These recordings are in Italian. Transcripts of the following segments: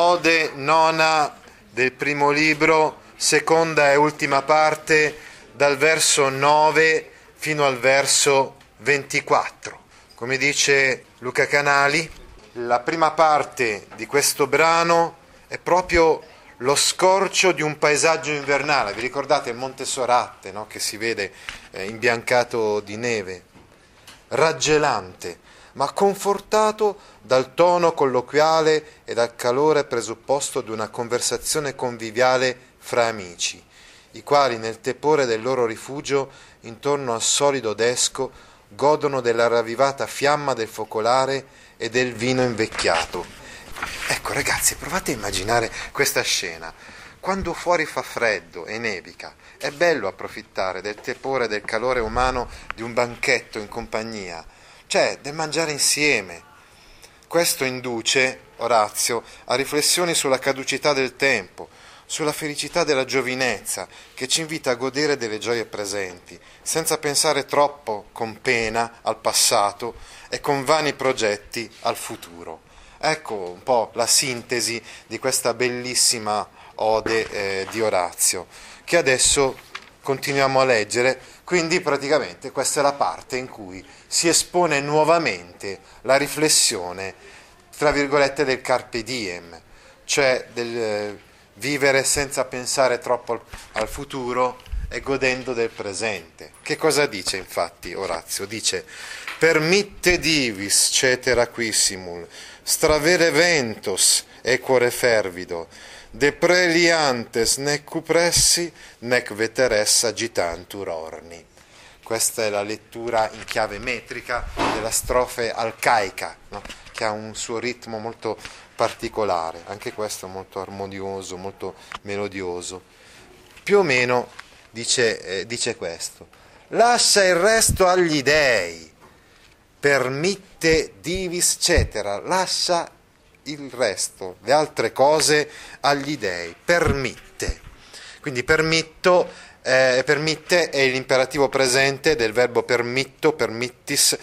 Ode nona del primo libro, seconda e ultima parte, dal verso 9 fino al verso 24. Come dice Luca Canali, la prima parte di questo brano è proprio lo scorcio di un paesaggio invernale. Vi ricordate il Monte Soratte no? che si vede eh, imbiancato di neve? Raggelante, ma confortato dal tono colloquiale e dal calore presupposto di una conversazione conviviale fra amici, i quali nel tepore del loro rifugio intorno al solido desco godono della ravvivata fiamma del focolare e del vino invecchiato. Ecco ragazzi, provate a immaginare questa scena. Quando fuori fa freddo e nevica, è bello approfittare del tepore e del calore umano di un banchetto in compagnia, cioè del mangiare insieme. Questo induce, Orazio, a riflessioni sulla caducità del tempo, sulla felicità della giovinezza, che ci invita a godere delle gioie presenti, senza pensare troppo con pena al passato e con vani progetti al futuro. Ecco un po' la sintesi di questa bellissima ode eh, di Orazio, che adesso continuiamo a leggere, quindi praticamente questa è la parte in cui si espone nuovamente la riflessione, tra virgolette, del carpe diem, cioè del eh, vivere senza pensare troppo al, al futuro e godendo del presente. Che cosa dice infatti Orazio? Dice permitte divis cetera quissimul, stravere ventos e cuore fervido, de preliantes nec cupressi nec veteres agitantur orni. Questa è la lettura in chiave metrica della strofe alcaica, no? che ha un suo ritmo molto particolare, anche questo molto armonioso, molto melodioso. Più o meno dice, eh, dice questo. Lascia il resto agli dèi, permitte divis cetera, lascia il resto, le altre cose agli dèi, permitte. Quindi permitto, eh, permitte è l'imperativo presente del verbo permitto, permittis,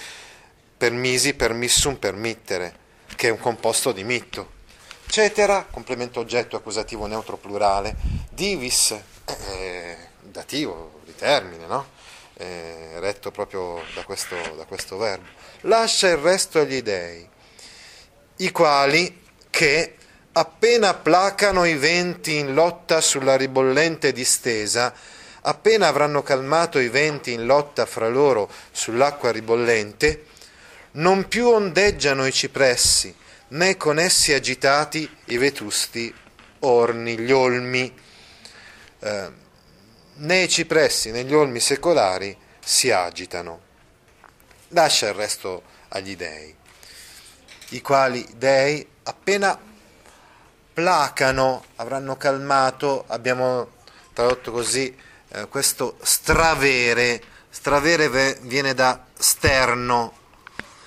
permisi, permissum, permittere, che è un composto di mitto. Cetera, complemento oggetto accusativo neutro plurale, divis, eh, dativo di termine, no? Eh, retto proprio da questo, da questo verbo. Lascia il resto agli dei, i quali che appena placano i venti in lotta sulla ribollente distesa, appena avranno calmato i venti in lotta fra loro sull'acqua ribollente, non più ondeggiano i cipressi, né con essi agitati i vetusti orni, gli olmi, eh, né i cipressi né gli olmi secolari si agitano. Lascia il resto agli dei, i quali dei appena placano, avranno calmato, abbiamo tradotto così eh, questo stravere, stravere viene da sterno,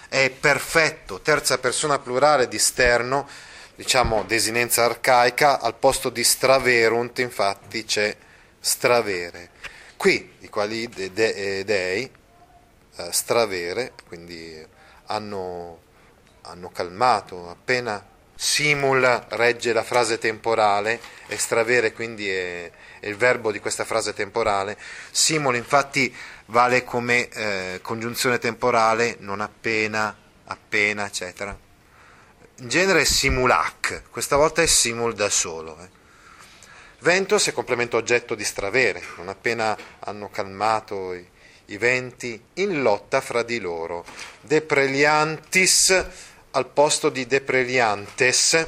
è perfetto, terza persona plurale di sterno, diciamo desinenza arcaica, al posto di straverunt infatti c'è stravere. Qui i quali de, de, dei, eh, stravere, quindi hanno, hanno calmato, appena simul regge la frase temporale e stravere quindi è, è il verbo di questa frase temporale, simul infatti vale come eh, congiunzione temporale non appena, appena, eccetera. In genere è simulac, questa volta è simul da solo. Eh. Ventos è complemento oggetto di stravere, non appena hanno calmato i, i venti, in lotta fra di loro. Depreliantis al posto di depreliantes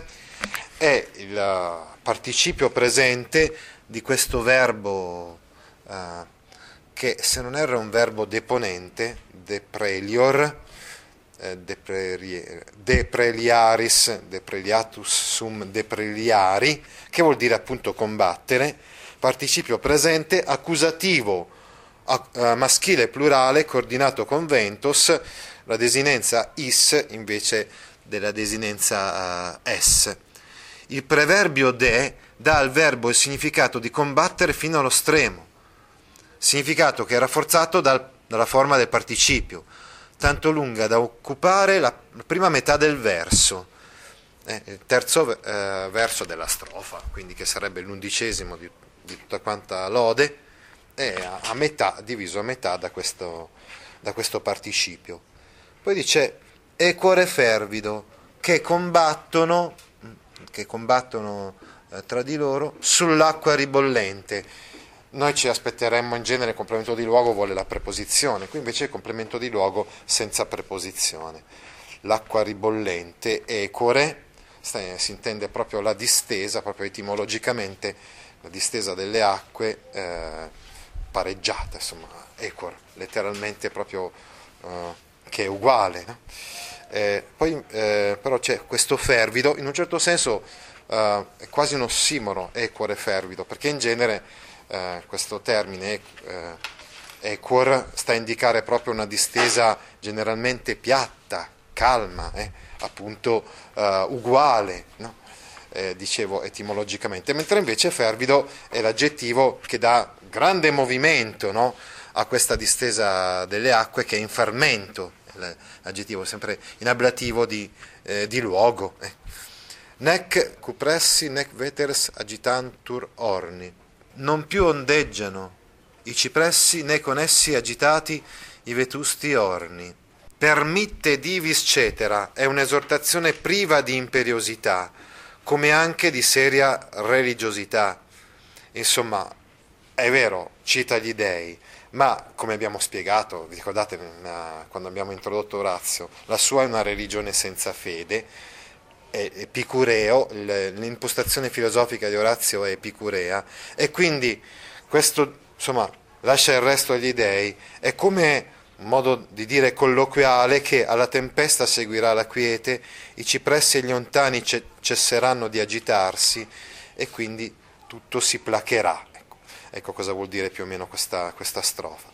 è il participio presente di questo verbo eh, che se non erro è un verbo deponente, deprelior, eh, depreliaris, depreliatus sum depreliari, che vuol dire appunto combattere, participio presente, accusativo eh, maschile plurale coordinato con ventos, la desinenza is invece della desinenza uh, es. Il preverbio de dà al verbo il significato di combattere fino allo stremo significato che è rafforzato dal, dalla forma del participio, tanto lunga da occupare la prima metà del verso. eh, il terzo eh, verso della strofa, quindi che sarebbe l'undicesimo di, di tutta quanta lode, è a, a, metà, diviso a metà da questo, da questo participio. Poi dice e cuore fervido che combattono, che combattono eh, tra di loro sull'acqua ribollente. Noi ci aspetteremmo in genere il complemento di luogo vuole la preposizione, qui invece il complemento di luogo senza preposizione. L'acqua ribollente, ecore, si intende proprio la distesa, proprio etimologicamente la distesa delle acque eh, pareggiata, insomma, equor, letteralmente proprio eh, che è uguale. No? Eh, poi eh, però c'è questo fervido, in un certo senso eh, è quasi un ossimoro, equor e fervido, perché in genere eh, questo termine equor sta a indicare proprio una distesa generalmente piatta, calma, appunto uguale. No? Eh, dicevo etimologicamente, mentre invece fervido è l'aggettivo che dà grande movimento no? a questa distesa delle acque che è in fermento, l'aggettivo sempre in ablativo di, eh, di luogo. Eh. Nec cupressi nec veteres agitantur orni. Non più ondeggiano i cipressi né con essi agitati i vetusti orni. Permitte divis cetera è un'esortazione priva di imperiosità, come anche di seria religiosità. Insomma, è vero, cita gli dei, ma come abbiamo spiegato, vi ricordate quando abbiamo introdotto Orazio, la sua è una religione senza fede, epicureo, l'impostazione filosofica di Orazio è epicurea e quindi questo insomma lascia il resto agli dei, è come un modo di dire colloquiale che alla tempesta seguirà la quiete, i cipressi e gli ontani cesseranno di agitarsi e quindi tutto si placherà. Ecco cosa vuol dire più o meno questa, questa strofa.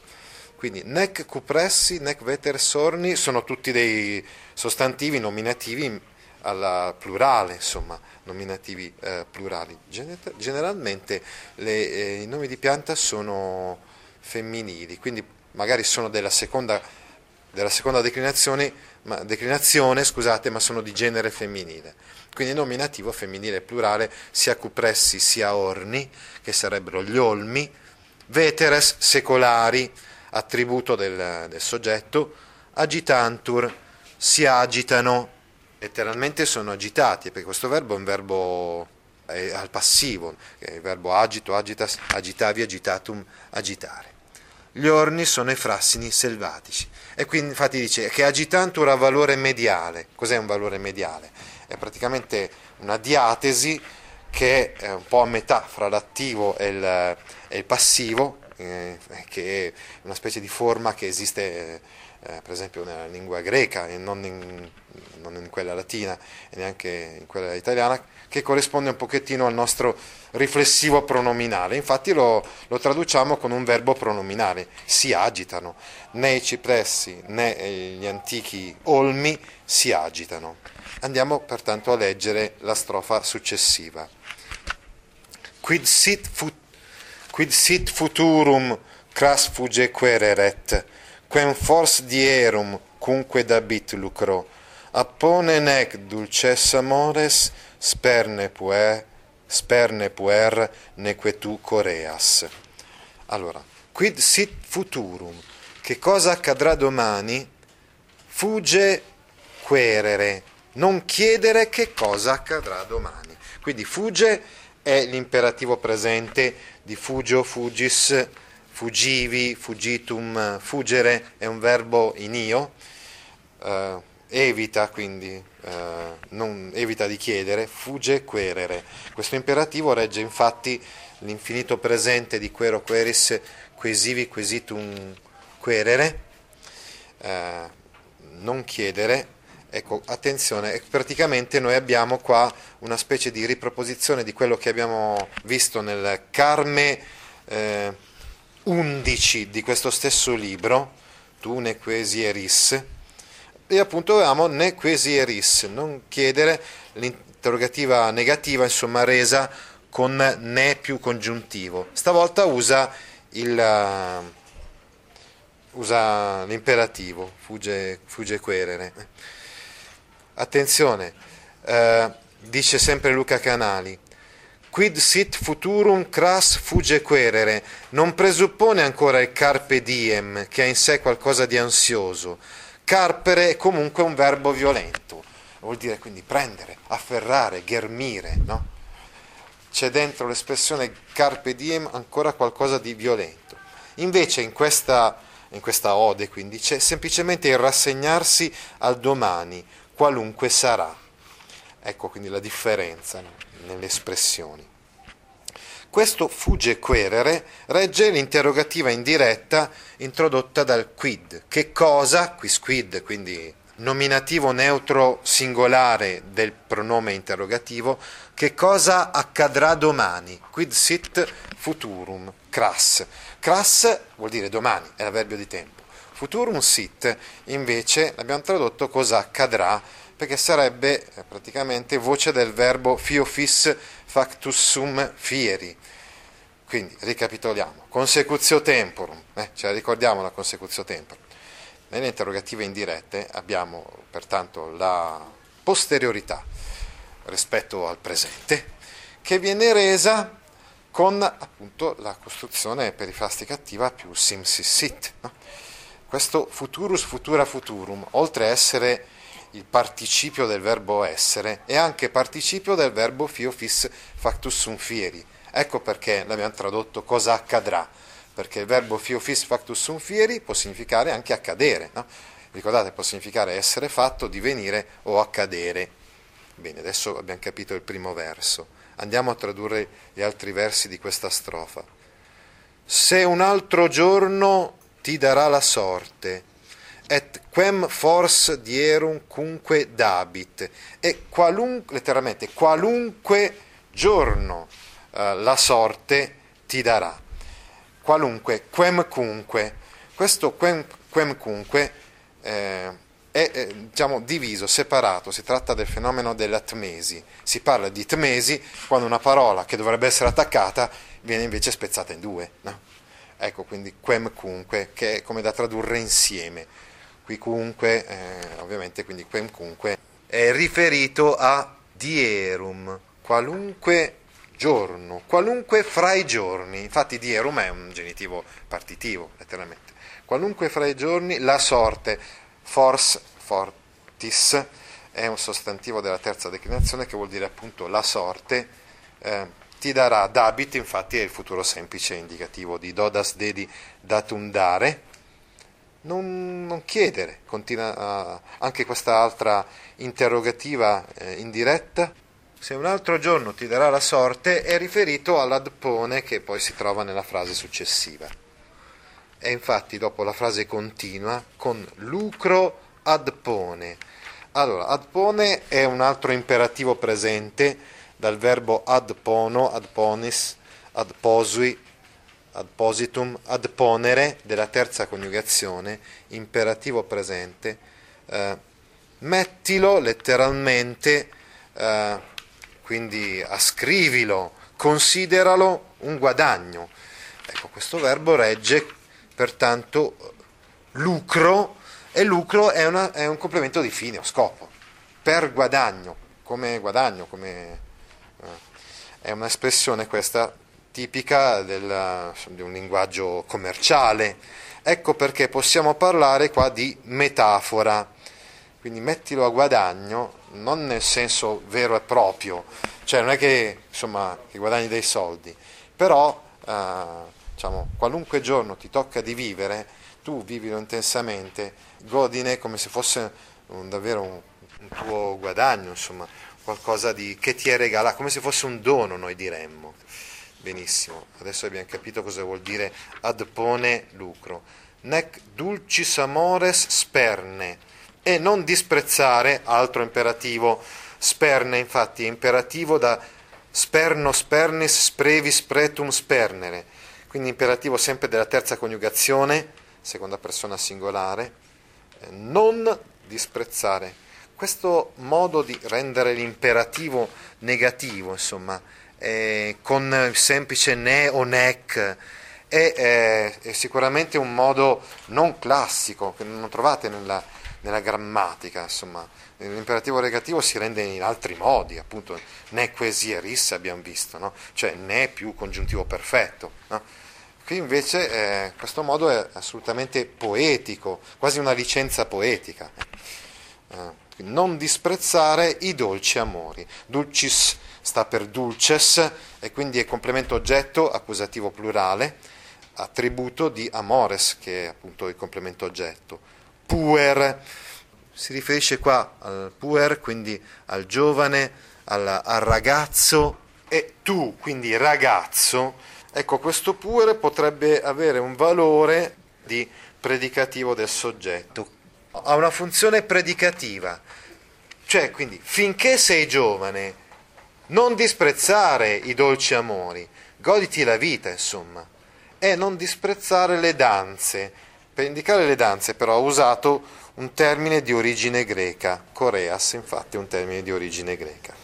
Quindi nec cupressi nec veter sorni sono tutti dei sostantivi nominativi alla plurale, insomma, nominativi eh, plurali. Generalmente le, eh, i nomi di pianta sono femminili, quindi magari sono della seconda, della seconda declinazione, ma, declinazione scusate, ma sono di genere femminile. Quindi nominativo femminile plurale sia cupressi sia orni, che sarebbero gli olmi, veteres secolari, attributo del, del soggetto, agitantur, si agitano, letteralmente sono agitati, perché questo verbo è un verbo è al passivo, è il verbo agito, agitas, agitavi, agitatum, agitare. Gli orni sono i frassini selvatici. E quindi infatti dice che agitantur ha valore mediale. Cos'è un valore mediale? È praticamente una diatesi che è un po' a metà fra l'attivo e il, e il passivo, eh, che è una specie di forma che esiste eh, per esempio nella lingua greca e non in, non in, quella latina e neanche in quella italiana, che corrisponde un pochettino al nostro riflessivo pronominale. Infatti lo, lo traduciamo con un verbo pronominale, si agitano, né i cipressi né gli antichi olmi si agitano. Andiamo pertanto a leggere la strofa successiva. Quid sit, fut, quid sit futurum cras fuge quereret, quem fors dierum cunque dabit lucro, appone nec dulces amores sperne puer, sperne puer neque tu coreas. Allora, quid sit futurum, che cosa accadrà domani? Fugge querere, non chiedere che cosa accadrà domani. Quindi fugge è l'imperativo presente di fugio, fugis, fugivi, fugitum, fuggere è un verbo in io, eh, evita quindi, eh, evita di chiedere, fugge querere. Questo imperativo regge infatti l'infinito presente di quero queris, quesivi, quesitum, querere, eh, non chiedere, Ecco, attenzione, praticamente noi abbiamo qua una specie di riproposizione di quello che abbiamo visto nel Carme eh, 11 di questo stesso libro, Tu ne quesieris, e appunto avevamo ne quesieris, non chiedere l'interrogativa negativa, insomma resa con ne più congiuntivo. Stavolta usa il usa l'imperativo, fugge, fugge querere. Attenzione, eh, dice sempre Luca Canali, quid sit futurum cras fugge querere, non presuppone ancora il carpe diem, che ha in sé qualcosa di ansioso. Carpere è comunque un verbo violento, vuol dire quindi prendere, afferrare, ghermire, no? C'è dentro l'espressione carpe diem ancora qualcosa di violento. Invece in questa, in questa ode quindi c'è semplicemente il rassegnarsi al domani, qualunque sarà. Ecco quindi la differenza nelle espressioni. Questo fugge querere regge l'interrogativa indiretta introdotta dal quid. Che cosa, quis quid, quindi nominativo neutro singolare del pronome interrogativo, che cosa accadrà domani? Quid sit futurum, cras. Cras vuol dire domani, è l'avverbio di tempo. Futurum sit invece l'abbiamo tradotto cosa accadrà perché sarebbe eh, praticamente voce del verbo fiofis factus sum fieri. Quindi ricapitoliamo, consecutio temporum, eh, ce la ricordiamo la consecutio temporum. Nelle interrogative indirette abbiamo pertanto la posteriorità rispetto al presente che viene resa con appunto la costruzione perifrastica attiva più sim sis sit. No? Questo futurus futura futurum, oltre a essere il participio del verbo essere, è anche participio del verbo fio fis factus sum fieri. Ecco perché l'abbiamo tradotto cosa accadrà, perché il verbo fio fis factus sum fieri può significare anche accadere. No? Ricordate, può significare essere fatto, divenire o accadere. Bene, adesso abbiamo capito il primo verso. Andiamo a tradurre gli altri versi di questa strofa. Se un altro giorno ti darà la sorte, et quem force dierum cunque dabit, e qualunque, letteralmente, qualunque giorno eh, la sorte ti darà. Qualunque, quem cunque. Questo quem, quem cunque eh, è eh, diciamo, diviso, separato, si tratta del fenomeno dell'atmesi. Si parla di tmesi quando una parola che dovrebbe essere attaccata viene invece spezzata in due. No? Ecco quindi quem cunque, che è come da tradurre insieme Qui comunque, eh, ovviamente, quindi quem comunque è riferito a dierum, qualunque giorno, qualunque fra i giorni. Infatti dierum è un genitivo partitivo, letteralmente. Qualunque fra i giorni la sorte, fors fortis, è un sostantivo della terza declinazione che vuol dire appunto la sorte, eh, ti darà dabit, infatti è il futuro semplice indicativo di dodas dedi datum dare, non, non chiedere, continua uh, anche questa altra interrogativa eh, indiretta. Se un altro giorno ti darà la sorte è riferito all'adpone che poi si trova nella frase successiva. E infatti dopo la frase continua con lucro adpone. Allora, adpone è un altro imperativo presente dal verbo adpono, adponis, adposui, adpositum, ad ponere della terza coniugazione, imperativo presente, eh, mettilo letteralmente, eh, quindi ascrivilo, consideralo un guadagno. Ecco, questo verbo regge pertanto lucro e lucro è, una, è un complemento di fine o scopo, per guadagno, come guadagno, come, eh, è un'espressione questa tipica del, di un linguaggio commerciale. Ecco perché possiamo parlare qua di metafora. Quindi mettilo a guadagno non nel senso vero e proprio, cioè non è che, insomma, che guadagni dei soldi, però eh, diciamo, qualunque giorno ti tocca di vivere, tu vivilo intensamente, godine come se fosse un, davvero un, un tuo guadagno, insomma, qualcosa di, che ti è regalato, come se fosse un dono, noi diremmo. Benissimo, adesso abbiamo capito cosa vuol dire adpone lucro. Nec dulcis amores sperne. E non disprezzare, altro imperativo, sperne infatti è imperativo da sperno spernis sprevis pretum spernere, quindi imperativo sempre della terza coniugazione, seconda persona singolare, eh, non disprezzare. Questo modo di rendere l'imperativo negativo, insomma, eh, con il semplice ne o nec, è, è, è, sicuramente un modo non classico, che non trovate nella, nella grammatica, insomma, l'imperativo negativo si rende in altri modi, appunto, ne quesieris abbiamo visto, no? cioè ne più congiuntivo perfetto. No? Qui invece eh, questo modo è assolutamente poetico, quasi una licenza poetica. Eh, non disprezzare i dolci amori. Dulcis sta per dulces e quindi è complemento oggetto accusativo plurale, attributo di amores, che è appunto il complemento oggetto. Puer si riferisce qua al puer, quindi al giovane, al, al ragazzo, e tu, quindi ragazzo, ecco questo puer potrebbe avere un valore di predicativo del soggetto, ha una funzione predicativa, cioè quindi finché sei giovane non disprezzare i dolci amori, goditi la vita insomma, e non disprezzare le danze. Per indicare le danze però ha usato un termine di origine greca, Coreas infatti è un termine di origine greca.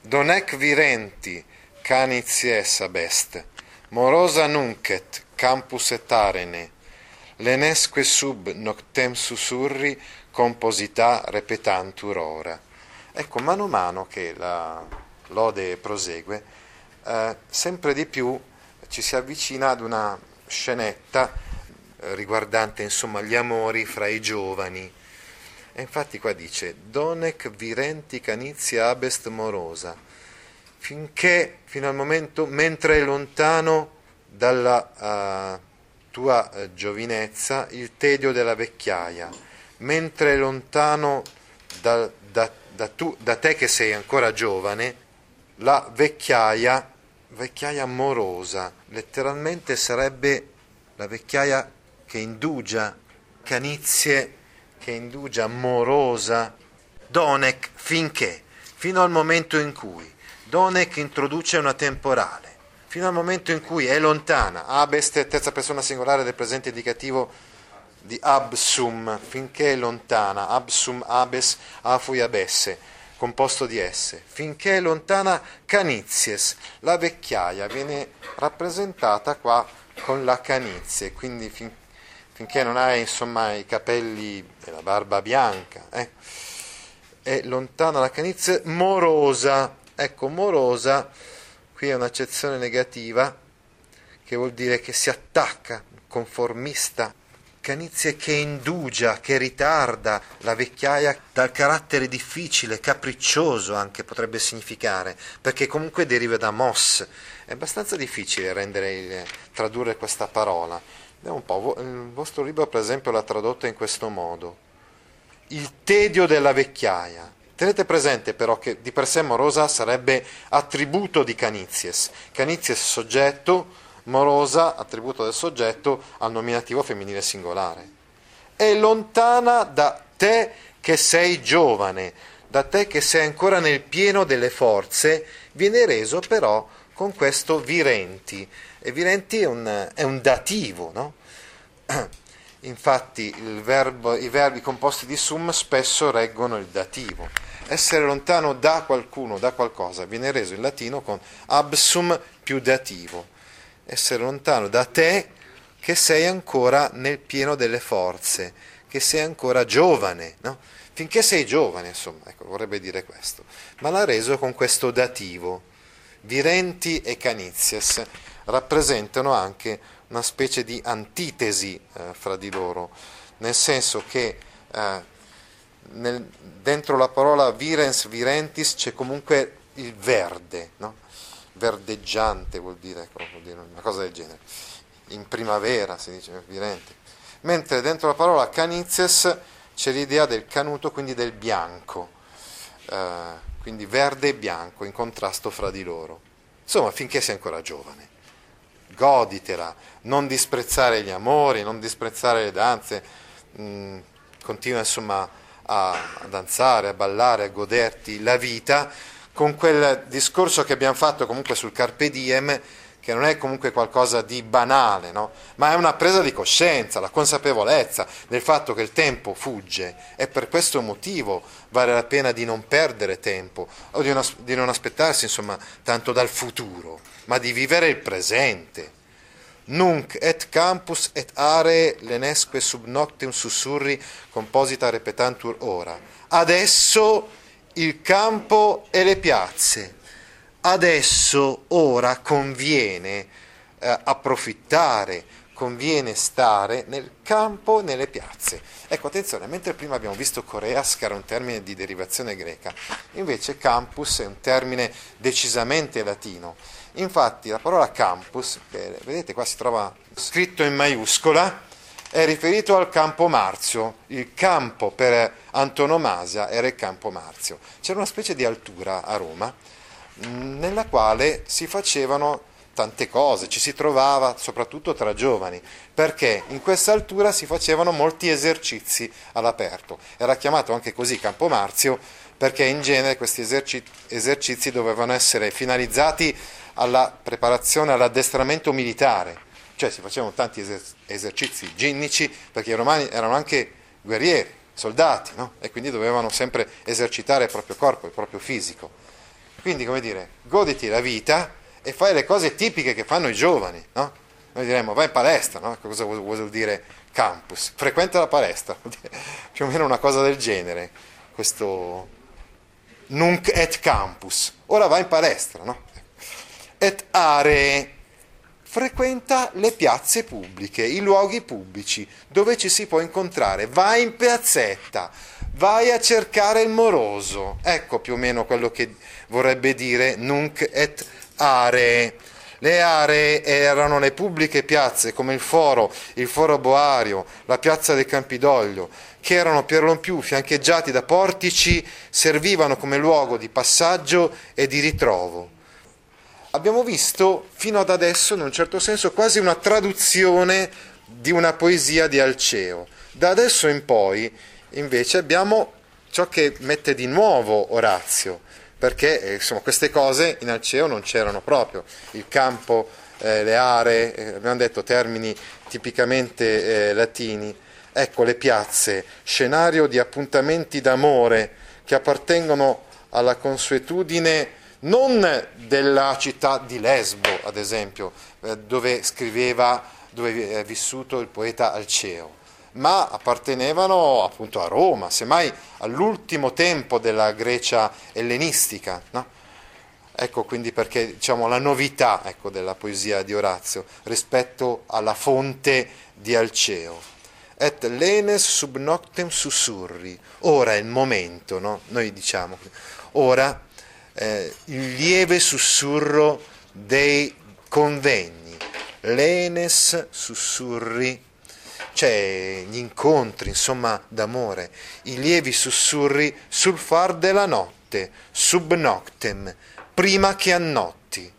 Donec virenti canizies abest, morosa nuncet campus et arene, L'enesque sub noctem sussurri composità repetantur ora. Ecco, mano a mano che la lode prosegue, eh, sempre di più ci si avvicina ad una scenetta eh, riguardante insomma gli amori fra i giovani. E infatti qua dice Donec virenti canizia abest morosa, finché, fino al momento, mentre è lontano dalla... Uh, tua eh, giovinezza il tedio della vecchiaia, mentre lontano da, da, da, tu, da te che sei ancora giovane, la vecchiaia, vecchiaia morosa, letteralmente sarebbe la vecchiaia che indugia, canizie che indugia, morosa, Donec finché, fino al momento in cui Donec introduce una temporale fino al momento in cui è lontana, abest terza persona singolare del presente indicativo di absum, finché è lontana, absum abes afui abesse, composto di esse, finché è lontana canizies, la vecchiaia viene rappresentata qua con la canizie, quindi fin, finché non hai insomma i capelli e la barba bianca, eh? è lontana la canizie morosa, ecco morosa qui è un'accezione negativa che vuol dire che si attacca, conformista, canizie che indugia, che ritarda la vecchiaia dal carattere difficile, capriccioso anche potrebbe significare, perché comunque deriva da mos. È abbastanza difficile rendere, tradurre questa parola. Vediamo un po', il vostro libro per esempio l'ha tradotto in questo modo. Il tedio della vecchiaia. Tenete presente però che di per sé morosa sarebbe attributo di canizies. Canizies soggetto, morosa attributo del soggetto al nominativo femminile singolare. È lontana da te che sei giovane, da te che sei ancora nel pieno delle forze, viene reso però con questo virenti. E virenti è un, è un dativo, no? Infatti verbo, i verbi composti di sum spesso reggono il dativo. Essere lontano da qualcuno, da qualcosa, viene reso in latino con absum più dativo. Essere lontano da te che sei ancora nel pieno delle forze, che sei ancora giovane, no? Finché sei giovane, insomma, ecco, vorrebbe dire questo. Ma l'ha reso con questo dativo. Virenti e canizies rappresentano anche una specie di antitesi eh, fra di loro, nel senso che eh, nel, dentro la parola virens, virentis c'è comunque il verde, no? verdeggiante vuol dire, ecco, vuol dire, una cosa del genere. In primavera si dice virente. Mentre dentro la parola canizies c'è l'idea del canuto, quindi del bianco, eh, quindi verde e bianco in contrasto fra di loro. Insomma, finché sei ancora giovane goditela, non disprezzare gli amori, non disprezzare le danze, mm, continua insomma a danzare, a ballare, a goderti la vita, con quel discorso che abbiamo fatto comunque sul Carpe Diem, che non è comunque qualcosa di banale, no? ma è una presa di coscienza, la consapevolezza del fatto che il tempo fugge e per questo motivo vale la pena di non perdere tempo o di non, di non aspettarsi insomma, tanto dal futuro, ma di vivere il presente. nunc et campus et are lenesque sub noctem sussurri composita repetantur ora. Adesso il campo e le piazze. Adesso, ora, conviene eh, approfittare, conviene stare nel campo, nelle piazze. Ecco, attenzione, mentre prima abbiamo visto Coreas, che era un termine di derivazione greca, invece campus è un termine decisamente latino. Infatti la parola campus, vedete qua si trova scritto in maiuscola, è riferito al campo Marzio. Il campo per antonomasia era il campo Marzio. C'era una specie di altura a Roma nella quale si facevano tante cose, ci si trovava soprattutto tra giovani, perché in questa altura si facevano molti esercizi all'aperto. Era chiamato anche così Campo Marzio perché in genere questi esercizi dovevano essere finalizzati alla preparazione, all'addestramento militare, cioè si facevano tanti esercizi ginnici perché i romani erano anche guerrieri, soldati, no? e quindi dovevano sempre esercitare il proprio corpo, il proprio fisico. Quindi, come dire, goditi la vita e fai le cose tipiche che fanno i giovani, no? Noi diremmo vai in palestra, no? Cosa vuol dire campus? Frequenta la palestra, più o meno una cosa del genere, questo nunc et campus. Ora vai in palestra, no? Et aree frequenta le piazze pubbliche, i luoghi pubblici dove ci si può incontrare. Vai in piazzetta, vai a cercare il moroso. Ecco più o meno quello che vorrebbe dire nunc et aree. Le aree erano le pubbliche piazze come il Foro, il Foro Boario, la piazza del Campidoglio, che erano per lo più fiancheggiati da portici, servivano come luogo di passaggio e di ritrovo. Abbiamo visto fino ad adesso, in un certo senso, quasi una traduzione di una poesia di Alceo. Da adesso in poi invece abbiamo ciò che mette di nuovo Orazio, perché eh, insomma, queste cose in Alceo non c'erano proprio. Il campo, eh, le aree, eh, abbiamo detto termini tipicamente eh, latini. Ecco le piazze, scenario di appuntamenti d'amore che appartengono alla consuetudine non della città di Lesbo, ad esempio, eh, dove scriveva, dove è vissuto il poeta Alceo ma appartenevano appunto a Roma, semmai all'ultimo tempo della Grecia ellenistica. No? Ecco quindi perché diciamo, la novità ecco, della poesia di Orazio rispetto alla fonte di Alceo. Et lenes sub noctem sussurri. Ora è il momento, no? noi diciamo, ora eh, il lieve sussurro dei convegni. Lenes sussurri c'è gli incontri, insomma, d'amore, i lievi sussurri sul far della notte, sub noctem, prima che annotti.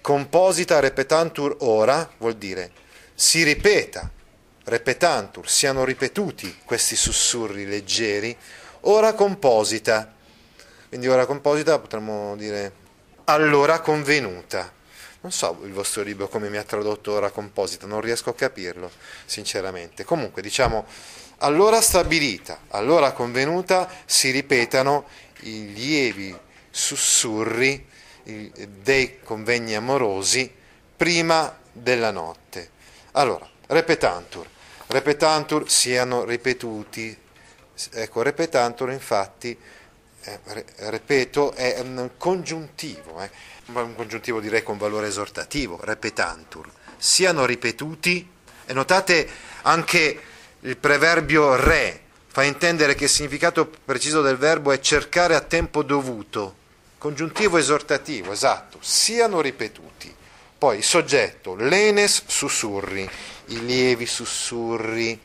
Composita repetantur ora vuol dire si ripeta, repetantur, siano ripetuti questi sussurri leggeri, ora composita. Quindi ora composita potremmo dire allora convenuta non so il vostro libro come mi ha tradotto ora composita, non riesco a capirlo, sinceramente. Comunque, diciamo, allora stabilita, allora convenuta, si ripetano i lievi sussurri dei convegni amorosi prima della notte. Allora, repetantur, repetantur siano ripetuti. Ecco, repetantur infatti, eh, ripeto, è un congiuntivo. Eh un congiuntivo direi con valore esortativo, repetantur, siano ripetuti, e notate anche il preverbio re, fa intendere che il significato preciso del verbo è cercare a tempo dovuto, congiuntivo esortativo, esatto, siano ripetuti. Poi soggetto, lenes sussurri, i lievi sussurri.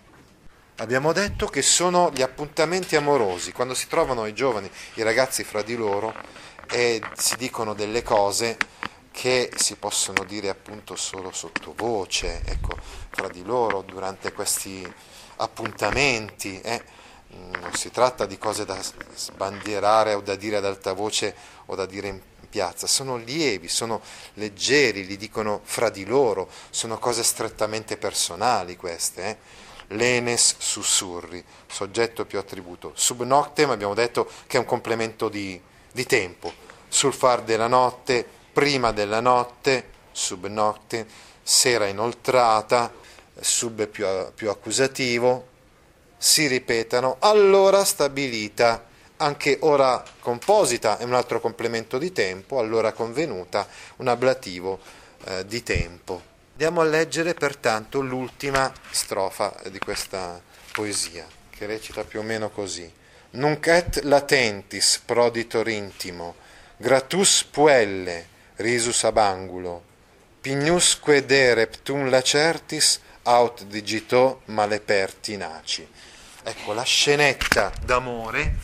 Abbiamo detto che sono gli appuntamenti amorosi, quando si trovano i giovani, i ragazzi fra di loro, e si dicono delle cose che si possono dire appunto solo sottovoce, ecco, fra di loro durante questi appuntamenti. Eh. Non si tratta di cose da sbandierare o da dire ad alta voce o da dire in piazza, sono lievi, sono leggeri, li dicono fra di loro, sono cose strettamente personali queste. Eh. Lenes sussurri, soggetto più attributo. Sub noctem abbiamo detto che è un complemento di, di tempo, sul far della notte, prima della notte, sub nocte, sera inoltrata, sub più, più accusativo, si ripetano, allora stabilita, anche ora composita è un altro complemento di tempo, allora convenuta, un ablativo eh, di tempo. Andiamo a leggere pertanto l'ultima strofa di questa poesia, che recita più o meno così. Nunc et latentis proditor intimo, gratus puelle, risus ab angulo, pignusque de reptum lacertis, aut digito maleperti naci. Ecco, la scenetta d'amore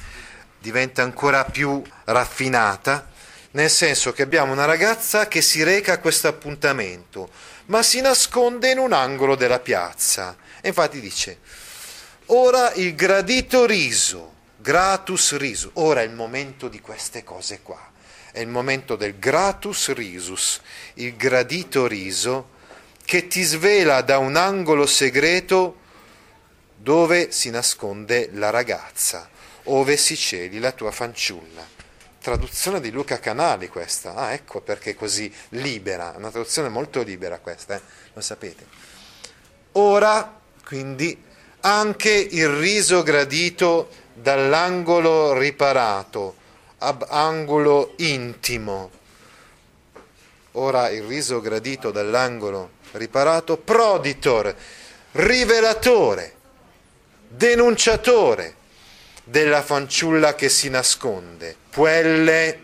diventa ancora più raffinata, nel senso che abbiamo una ragazza che si reca a questo appuntamento, ma si nasconde in un angolo della piazza. E infatti dice, ora il gradito riso, gratus risus, ora è il momento di queste cose qua, è il momento del gratus risus, il gradito riso che ti svela da un angolo segreto dove si nasconde la ragazza, ove si celi la tua fanciulla. Traduzione di Luca Canali questa, ah ecco perché così libera, una traduzione molto libera questa, eh? lo sapete. Ora, quindi, anche il riso gradito dall'angolo riparato, ab angolo intimo. Ora il riso gradito dall'angolo riparato, proditor, rivelatore, denunciatore della fanciulla che si nasconde, puelle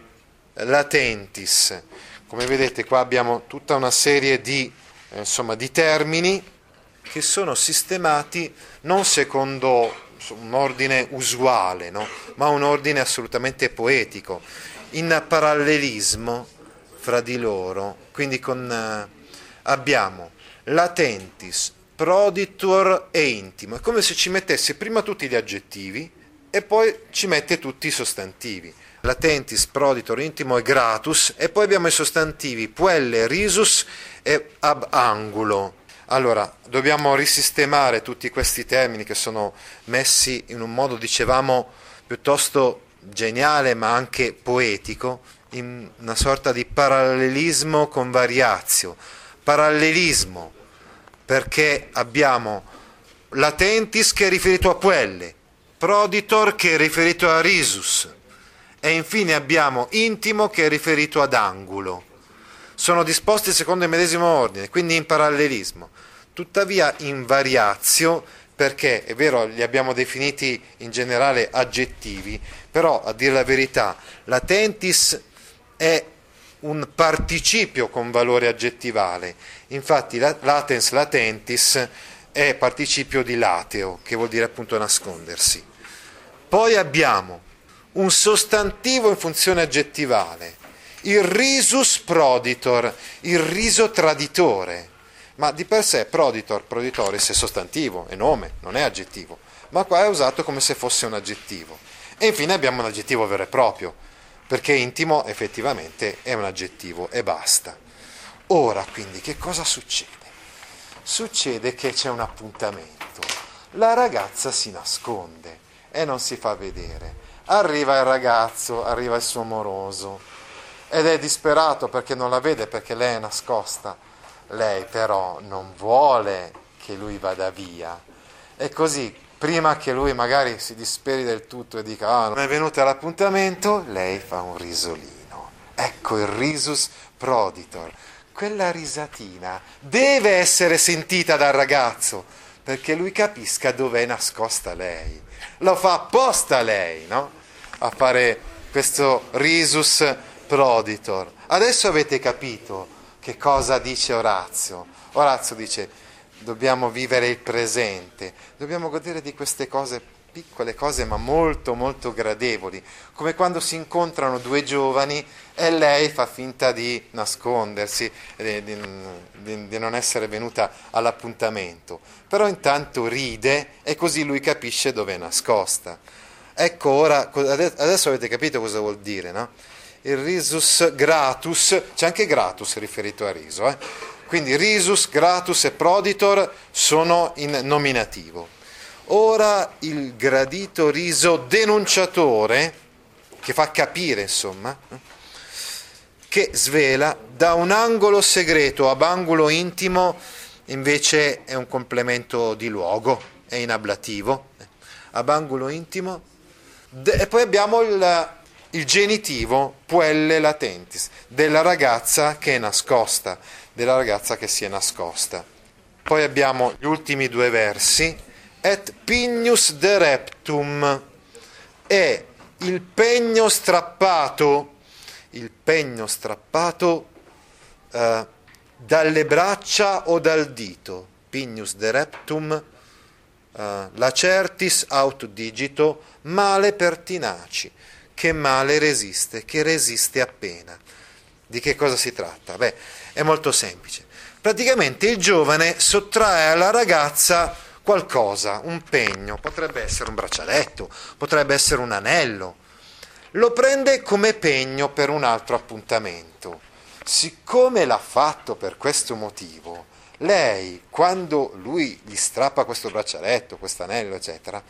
latentis. Come vedete qua abbiamo tutta una serie di, eh, insomma, di termini che sono sistemati non secondo un ordine usuale, no? ma un ordine assolutamente poetico, in parallelismo fra di loro. Quindi con, eh, abbiamo latentis, proditor e intimo. È come se ci mettesse prima tutti gli aggettivi e poi ci mette tutti i sostantivi. Latentis, proditor, intimo e gratus e poi abbiamo i sostantivi puelle, risus e ab angulo. Allora, dobbiamo risistemare tutti questi termini che sono messi in un modo, dicevamo, piuttosto geniale ma anche poetico, in una sorta di parallelismo con variazio. Parallelismo perché abbiamo latentis che è riferito a puelle, proditor che è riferito a risus e infine abbiamo intimo che è riferito ad angulo. Sono disposti secondo il medesimo ordine, quindi in parallelismo tuttavia in variazio perché è vero li abbiamo definiti in generale aggettivi, però a dire la verità latentis è un participio con valore aggettivale, infatti latens latentis è participio di lateo, che vuol dire appunto nascondersi. Poi abbiamo un sostantivo in funzione aggettivale, il risus proditor, il riso traditore ma di per sé proditor, proditoris è sostantivo, è nome, non è aggettivo, ma qua è usato come se fosse un aggettivo. E infine abbiamo un aggettivo vero e proprio, perché intimo effettivamente è un aggettivo e basta. Ora quindi che cosa succede? Succede che c'è un appuntamento, la ragazza si nasconde e non si fa vedere. Arriva il ragazzo, arriva il suo moroso ed è disperato perché non la vede perché lei è nascosta lei però non vuole che lui vada via. E così, prima che lui magari si disperi del tutto e dica ah, non è venuta all'appuntamento, lei fa un risolino. Ecco il risus proditor. Quella risatina deve essere sentita dal ragazzo perché lui capisca dove è nascosta lei. Lo fa apposta lei, no? A fare questo risus proditor. Adesso avete capito che cosa dice Orazio. Orazio dice dobbiamo vivere il presente, dobbiamo godere di queste cose, piccole cose ma molto molto gradevoli, come quando si incontrano due giovani e lei fa finta di nascondersi, di, di, di non essere venuta all'appuntamento, però intanto ride e così lui capisce dove è nascosta. Ecco ora, adesso avete capito cosa vuol dire, no? il risus gratus, c'è anche gratus riferito a riso, eh? quindi risus, gratus e proditor sono in nominativo. Ora il gradito riso denunciatore, che fa capire insomma, che svela da un angolo segreto ab angolo intimo invece è un complemento di luogo, è in ablativo, ab angolo intimo, e poi abbiamo il, il genitivo puelle latentis, della ragazza che è nascosta, della ragazza che si è nascosta. Poi abbiamo gli ultimi due versi, et pignus de reptum, è il pegno strappato, il pegno strappato eh, dalle braccia o dal dito, pignus de reptum, eh, lacertis aut digito, male pertinaci, che male resiste, che resiste appena. Di che cosa si tratta? Beh, è molto semplice. Praticamente il giovane sottrae alla ragazza qualcosa, un pegno, potrebbe essere un braccialetto, potrebbe essere un anello, lo prende come pegno per un altro appuntamento. Siccome l'ha fatto per questo motivo, lei, quando lui gli strappa questo braccialetto, questo anello, eccetera,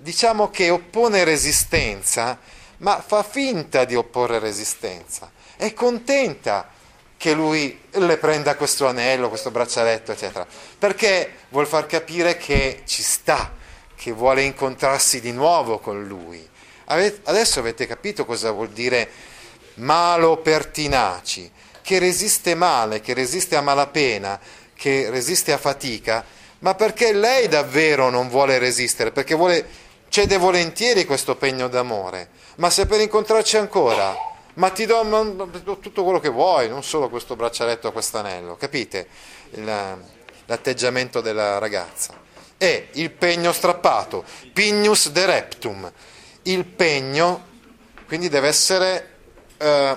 diciamo che oppone resistenza, ma fa finta di opporre resistenza, è contenta che lui le prenda questo anello, questo braccialetto, eccetera, perché vuol far capire che ci sta, che vuole incontrarsi di nuovo con lui. Adesso avete capito cosa vuol dire malo pertinaci, che resiste male, che resiste a malapena, che resiste a fatica, ma perché lei davvero non vuole resistere, perché vuole, cede volentieri questo pegno d'amore, ma se per incontrarci ancora ma ti do, tutto quello che vuoi, non solo questo braccialetto o questo anello, capite? Il, l'atteggiamento della ragazza? E il pegno strappato, pignus de reptum, il pegno quindi deve essere, eh,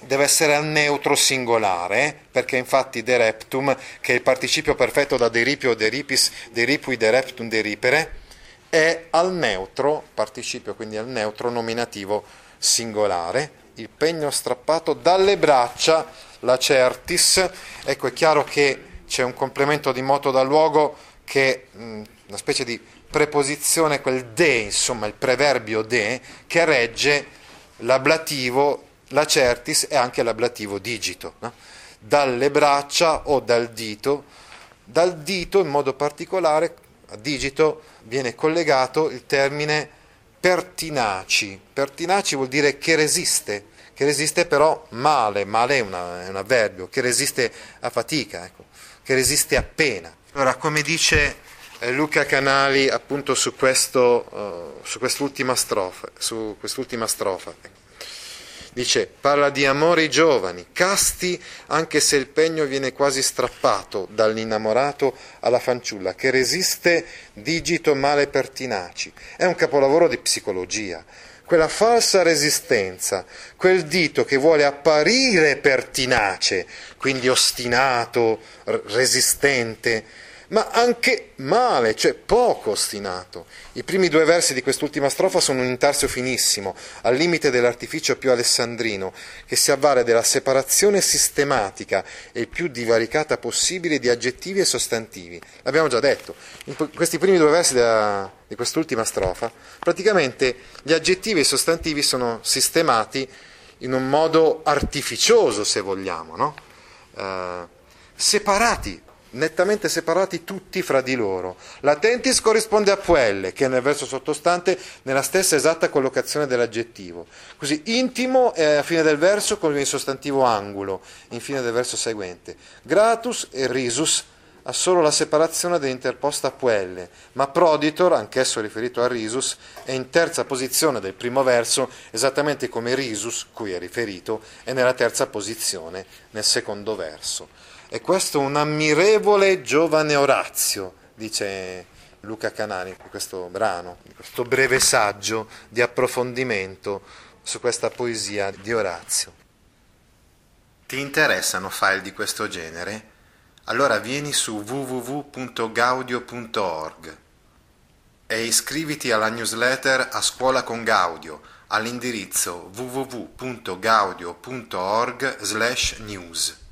deve essere al neutro singolare, perché infatti de reptum, che è il participio perfetto da deripio, deripis, deripui, de reptum, deripere, è al neutro, participio quindi al neutro nominativo singolare, il pegno strappato dalle braccia, la certis, ecco è chiaro che c'è un complemento di moto da luogo che è una specie di preposizione, quel de, insomma il preverbio de, che regge l'ablativo, la certis e anche l'ablativo digito, no? dalle braccia o dal dito, dal dito in modo particolare, a digito viene collegato il termine pertinaci. Pertinaci vuol dire che resiste, che resiste però male, male è, una, è un avverbio, che resiste a fatica, ecco, che resiste appena. Allora, come dice eh, Luca Canali appunto su, questo, uh, su quest'ultima strofa, su quest'ultima strofa ecco. Dice, parla di amori giovani, casti anche se il pegno viene quasi strappato dall'innamorato alla fanciulla, che resiste digito male pertinaci. È un capolavoro di psicologia. Quella falsa resistenza, quel dito che vuole apparire pertinace, quindi ostinato, resistente, ma anche male, cioè poco ostinato. I primi due versi di quest'ultima strofa sono un intarsio finissimo, al limite dell'artificio più alessandrino, che si avvale della separazione sistematica e più divaricata possibile di aggettivi e sostantivi. L'abbiamo già detto, in questi primi due versi della, di quest'ultima strofa, praticamente gli aggettivi e i sostantivi sono sistemati in un modo artificioso, se vogliamo, no? uh, separati nettamente separati tutti fra di loro. L'attentis corrisponde a puelle, che nel verso sottostante nella stessa esatta collocazione dell'aggettivo. Così intimo è a fine del verso con il sostantivo angulo, in fine del verso seguente. Gratus e risus ha solo la separazione dell'interposta puelle, ma proditor, anch'esso riferito a risus, è in terza posizione del primo verso, esattamente come risus, cui è riferito, è nella terza posizione nel secondo verso. E questo un ammirevole giovane Orazio, dice Luca Canani in questo brano, in questo breve saggio di approfondimento su questa poesia di Orazio. Ti interessano file di questo genere? Allora vieni su www.gaudio.org e iscriviti alla newsletter A Scuola con Gaudio all'indirizzo www.gaudio.org/news.